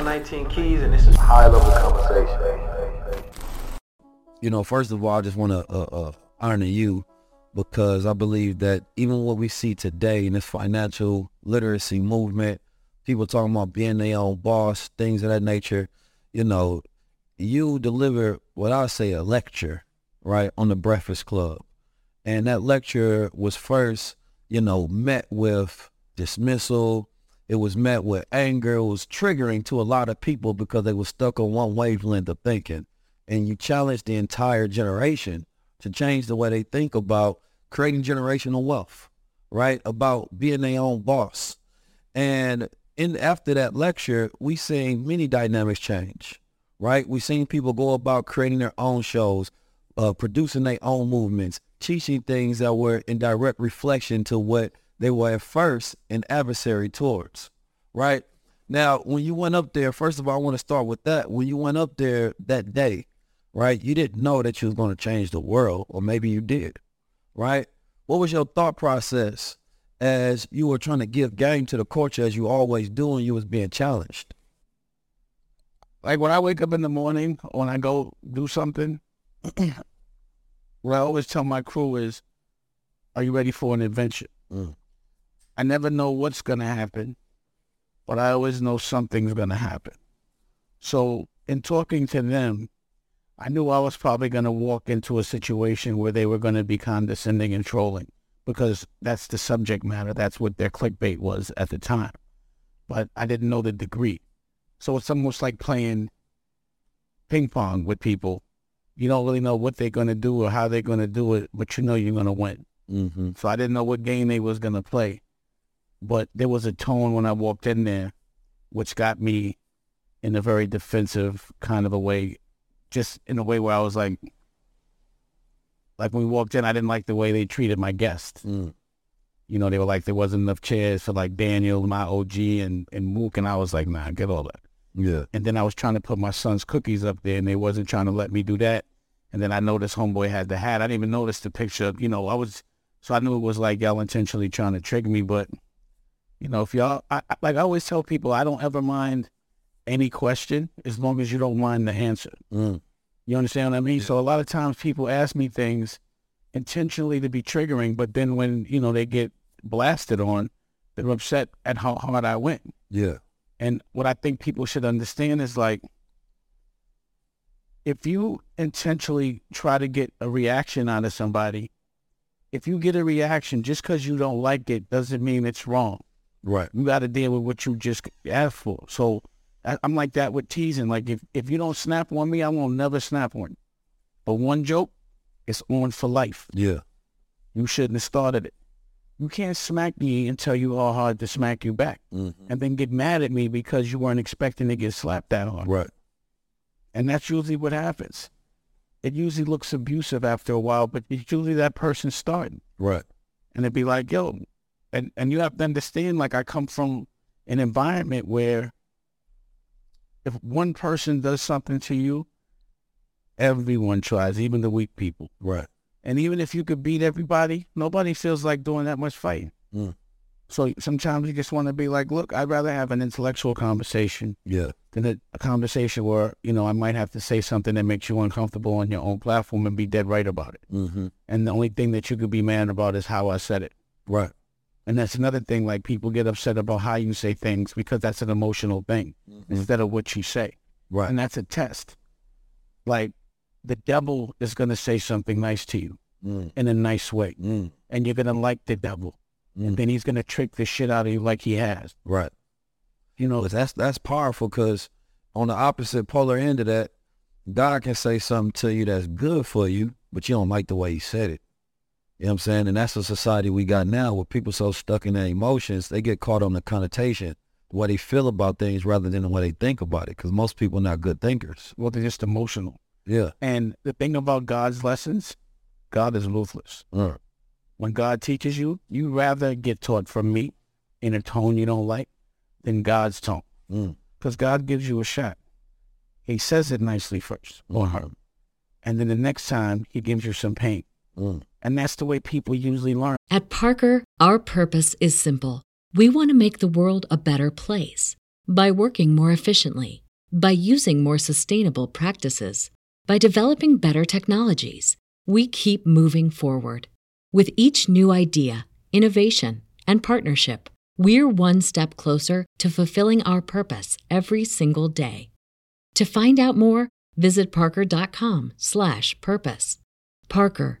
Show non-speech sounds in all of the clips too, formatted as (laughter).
I'm 19 Keys, and this is high level conversation. You know, first of all, I just want to uh, uh, honor you because I believe that even what we see today in this financial literacy movement, people talking about being their own boss, things of that nature, you know, you deliver what I say a lecture, right, on the Breakfast Club. And that lecture was first, you know, met with dismissal, it was met with anger. It was triggering to a lot of people because they were stuck on one wavelength of thinking. And you challenge the entire generation to change the way they think about creating generational wealth, right? About being their own boss. And in after that lecture, we seen many dynamics change, right? We seen people go about creating their own shows, uh, producing their own movements, teaching things that were in direct reflection to what they were at first an adversary towards, right? Now, when you went up there, first of all, I want to start with that. When you went up there that day, right, you didn't know that you was going to change the world, or maybe you did, right? What was your thought process as you were trying to give game to the culture as you always do and you was being challenged? Like when I wake up in the morning, when I go do something, (clears throat) what I always tell my crew is, are you ready for an adventure? Mm. I never know what's going to happen, but I always know something's going to happen. So in talking to them, I knew I was probably going to walk into a situation where they were going to be condescending and trolling because that's the subject matter. That's what their clickbait was at the time. But I didn't know the degree. So it's almost like playing ping pong with people. You don't really know what they're going to do or how they're going to do it, but you know you're going to win. Mm-hmm. So I didn't know what game they was going to play but there was a tone when I walked in there, which got me in a very defensive kind of a way, just in a way where I was like, like when we walked in, I didn't like the way they treated my guests. Mm. You know, they were like, there wasn't enough chairs for like Daniel, my OG, and, and Mook, and I was like, nah, get all that. Yeah. And then I was trying to put my son's cookies up there, and they wasn't trying to let me do that. And then I noticed homeboy had the hat. I didn't even notice the picture. You know, I was, so I knew it was like y'all intentionally trying to trick me, but you know, if y'all, I, like I always tell people, I don't ever mind any question as long as you don't mind the answer. Mm. You understand what I mean? Yeah. So a lot of times people ask me things intentionally to be triggering, but then when, you know, they get blasted on, they're upset at how hard I went. Yeah. And what I think people should understand is like, if you intentionally try to get a reaction out of somebody, if you get a reaction just because you don't like it doesn't mean it's wrong. Right. You got to deal with what you just asked for. So I, am like that with teasing. Like if, if you don't snap on me, I won't never snap on you. But one joke, it's on for life. Yeah. You shouldn't have started it. You can't smack me and tell you how hard to smack you back. Mm-hmm. And then get mad at me because you weren't expecting to get slapped that hard. Right. And that's usually what happens. It usually looks abusive after a while, but it's usually that person starting. Right. And it'd be like, yo, and and you have to understand like I come from an environment where if one person does something to you, everyone tries, even the weak people. Right. And even if you could beat everybody, nobody feels like doing that much fighting. Mm. So sometimes you just want to be like, look, I'd rather have an intellectual conversation Yeah. than a, a conversation where, you know, I might have to say something that makes you uncomfortable on your own platform and be dead right about it. Mm-hmm. And the only thing that you could be mad about is how I said it. Right. And that's another thing, like people get upset about how you say things because that's an emotional thing instead of what you say. Right. And that's a test. Like the devil is going to say something nice to you Mm. in a nice way. Mm. And you're going to like the devil. And Mm. then he's going to trick the shit out of you like he has. Right. You know, But that's that's powerful because on the opposite polar end of that, God can say something to you that's good for you, but you don't like the way he said it. You know what I'm saying? And that's the society we got now where people so stuck in their emotions, they get caught on the connotation, what they feel about things rather than what they think about it. Because most people are not good thinkers. well, they're just emotional. Yeah. And the thing about God's lessons, God is ruthless. When God teaches you, you rather get taught from me in a tone you don't like than God's tone. mm. Because God gives you a shot. He says it nicely first, or her. And then the next time, he gives you some pain. Mm. And that's the way people usually learn. At Parker, our purpose is simple. We want to make the world a better place by working more efficiently, by using more sustainable practices, by developing better technologies. We keep moving forward. With each new idea, innovation, and partnership, we're one step closer to fulfilling our purpose every single day. To find out more, visit parker.com/purpose. Parker,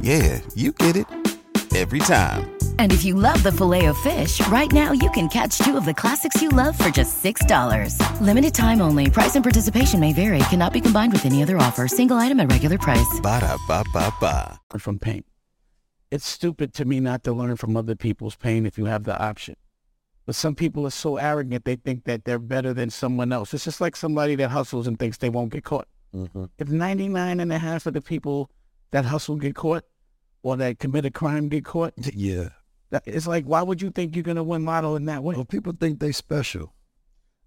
Yeah, you get it. Every time. And if you love the filet of fish, right now you can catch two of the classics you love for just $6. Limited time only. Price and participation may vary. Cannot be combined with any other offer. Single item at regular price. Ba-da-ba-ba-ba. from pain. It's stupid to me not to learn from other people's pain if you have the option. But some people are so arrogant they think that they're better than someone else. It's just like somebody that hustles and thinks they won't get caught. Mm-hmm. If 99 and a half of the people that hustle get caught or that commit a crime get caught, Yeah. that- it's like, why would you think you're going to win lotto in that way? Well, people think they special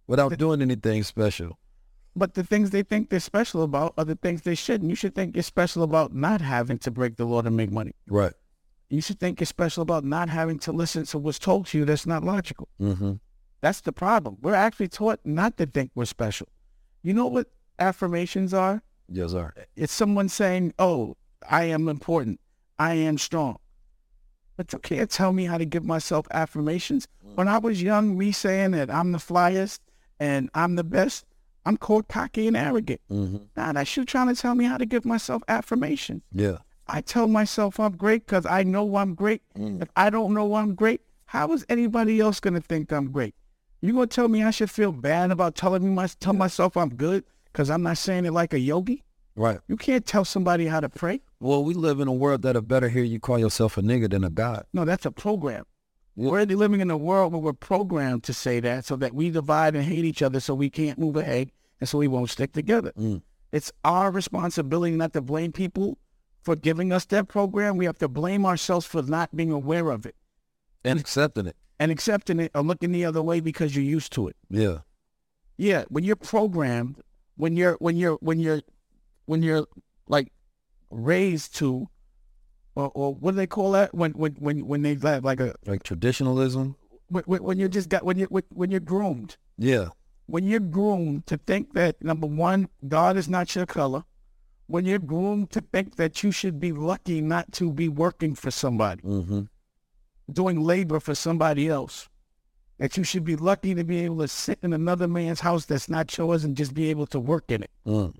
without doing anything special. But the things they think they're special about are the things they shouldn't. You should think you're special about not having to break the law to make money. Right. You should think you're special about not having to listen to what's told to you that's not logical. Mm-hmm. That's the problem. We're actually taught not to think we're special. You know what affirmations are? Yes, sir. It's someone saying, oh, I am important. I am strong. But you can't tell me how to give myself affirmations. When I was young, me saying that I'm the flyest and I'm the best, I'm called cocky and arrogant. Mm-hmm. Nah, that's you trying to tell me how to give myself affirmations. Yeah. I tell myself I'm great because I know I'm great. If I don't know I'm great, how is anybody else going to think I'm great? You going to tell me I should feel bad about telling me my, tell myself I'm good because I'm not saying it like a yogi? Right. You can't tell somebody how to pray. Well, we live in a world that'll better hear you call yourself a nigga than a god. No, that's a program. We're living in a world where we're programmed to say that so that we divide and hate each other so we can't move ahead and so we won't stick together. Mm. It's our responsibility not to blame people for giving us that program. We have to blame ourselves for not being aware of it. And accepting it. and accepting it or looking the other way because you're used to it. Yeah. Yeah, when you're programmed, when you're when you're when you're when you're like raised to or, or what do they call that when when when when they have like a Like traditionalism. when, when when you just got when you when, when you're groomed Yeah. when you're groomed to think that number one God is not your color when you're groomed to think that you should be lucky not to be working for somebody Mm-hmm. doing labor for somebody else that you should be lucky to be able to sit in another man's house that's not yours and just be able to work in it Mm.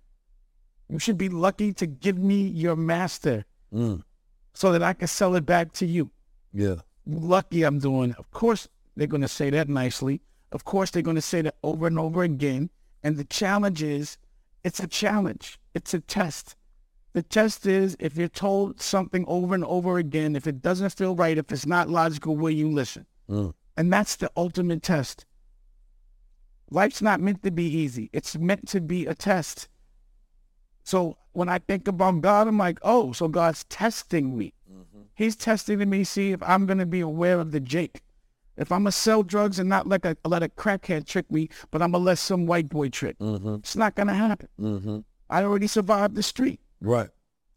You should be lucky to give me your master Mm. so that I can sell it back to you Yeah. lucky I'm doing. Of course, they're going to say that nicely. Of course, they're going to say that over and over again. And the challenge is, it's a challenge. It's a test. The test is if you're told something over and over again, if it doesn't feel right, if it's not logical, will you listen? Mm. And that's the ultimate test. Life's not meant to be easy. It's meant to be a test. So when I think about God, I'm like, oh, so God's testing me. He's testing me to see if I'm going to be aware of the Jake. If I'm going to sell drugs and not let a, let a crackhead trick me, but I'm going to let some white boy trick. Mm-hmm. It's not going to happen. Mm-hmm. I already survived the street. Right.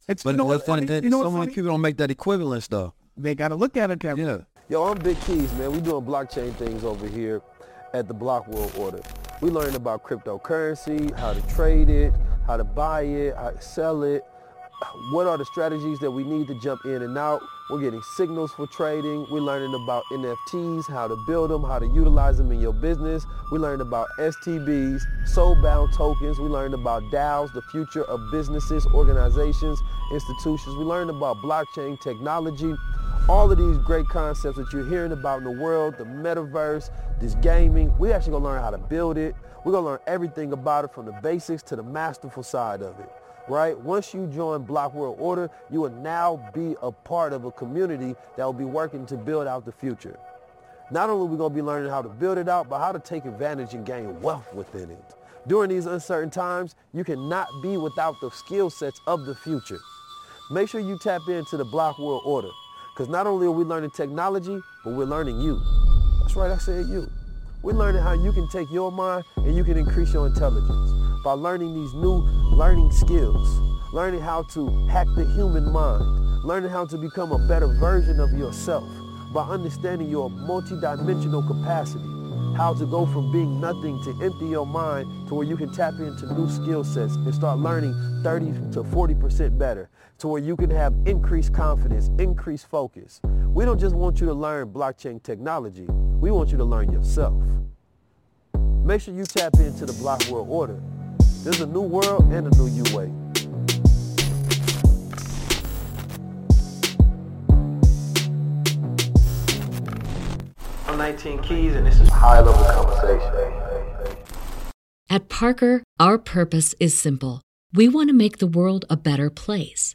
It's, But you know that's what's funny funny? that You know so many funny? people don't make that equivalence though. They got to look at it that. Yeah. Yo, I'm Big Keys, man. We doing blockchain things over here at the Block World Order. We learned about cryptocurrency, how to trade it, how to buy it, how to sell it. What are the strategies that we need to jump in and out? We're getting signals for trading. We're learning about NFTs, how to build them, how to utilize them in your business. We learned about STBs, soul-bound tokens. We learned about DAOs, the future of businesses, organizations, institutions. We learned about blockchain technology all of these great concepts that you're hearing about in the world, the metaverse, this gaming, we actually gonna learn how to build it. We're gonna learn everything about it from the basics to the masterful side of it, right? Once you join Block World Order, you will now be a part of a community that will be working to build out the future. Not only are we gonna be learning how to build it out, but how to take advantage and gain wealth within it. During these uncertain times, you cannot be without the skill sets of the future. Make sure you tap into the Block World Order. Because not only are we learning technology, but we're learning you. That's right, I said you. We're learning how you can take your mind and you can increase your intelligence by learning these new learning skills, learning how to hack the human mind, learning how to become a better version of yourself by understanding your multidimensional capacity, how to go from being nothing to empty your mind to where you can tap into new skill sets and start learning 30 to 40% better to where you can have increased confidence, increased focus. We don't just want you to learn blockchain technology. We want you to learn yourself. Make sure you tap into the Block World Order. There's a new world and a new you way. I'm 19 Keys and this is high level conversation. At Parker, our purpose is simple. We want to make the world a better place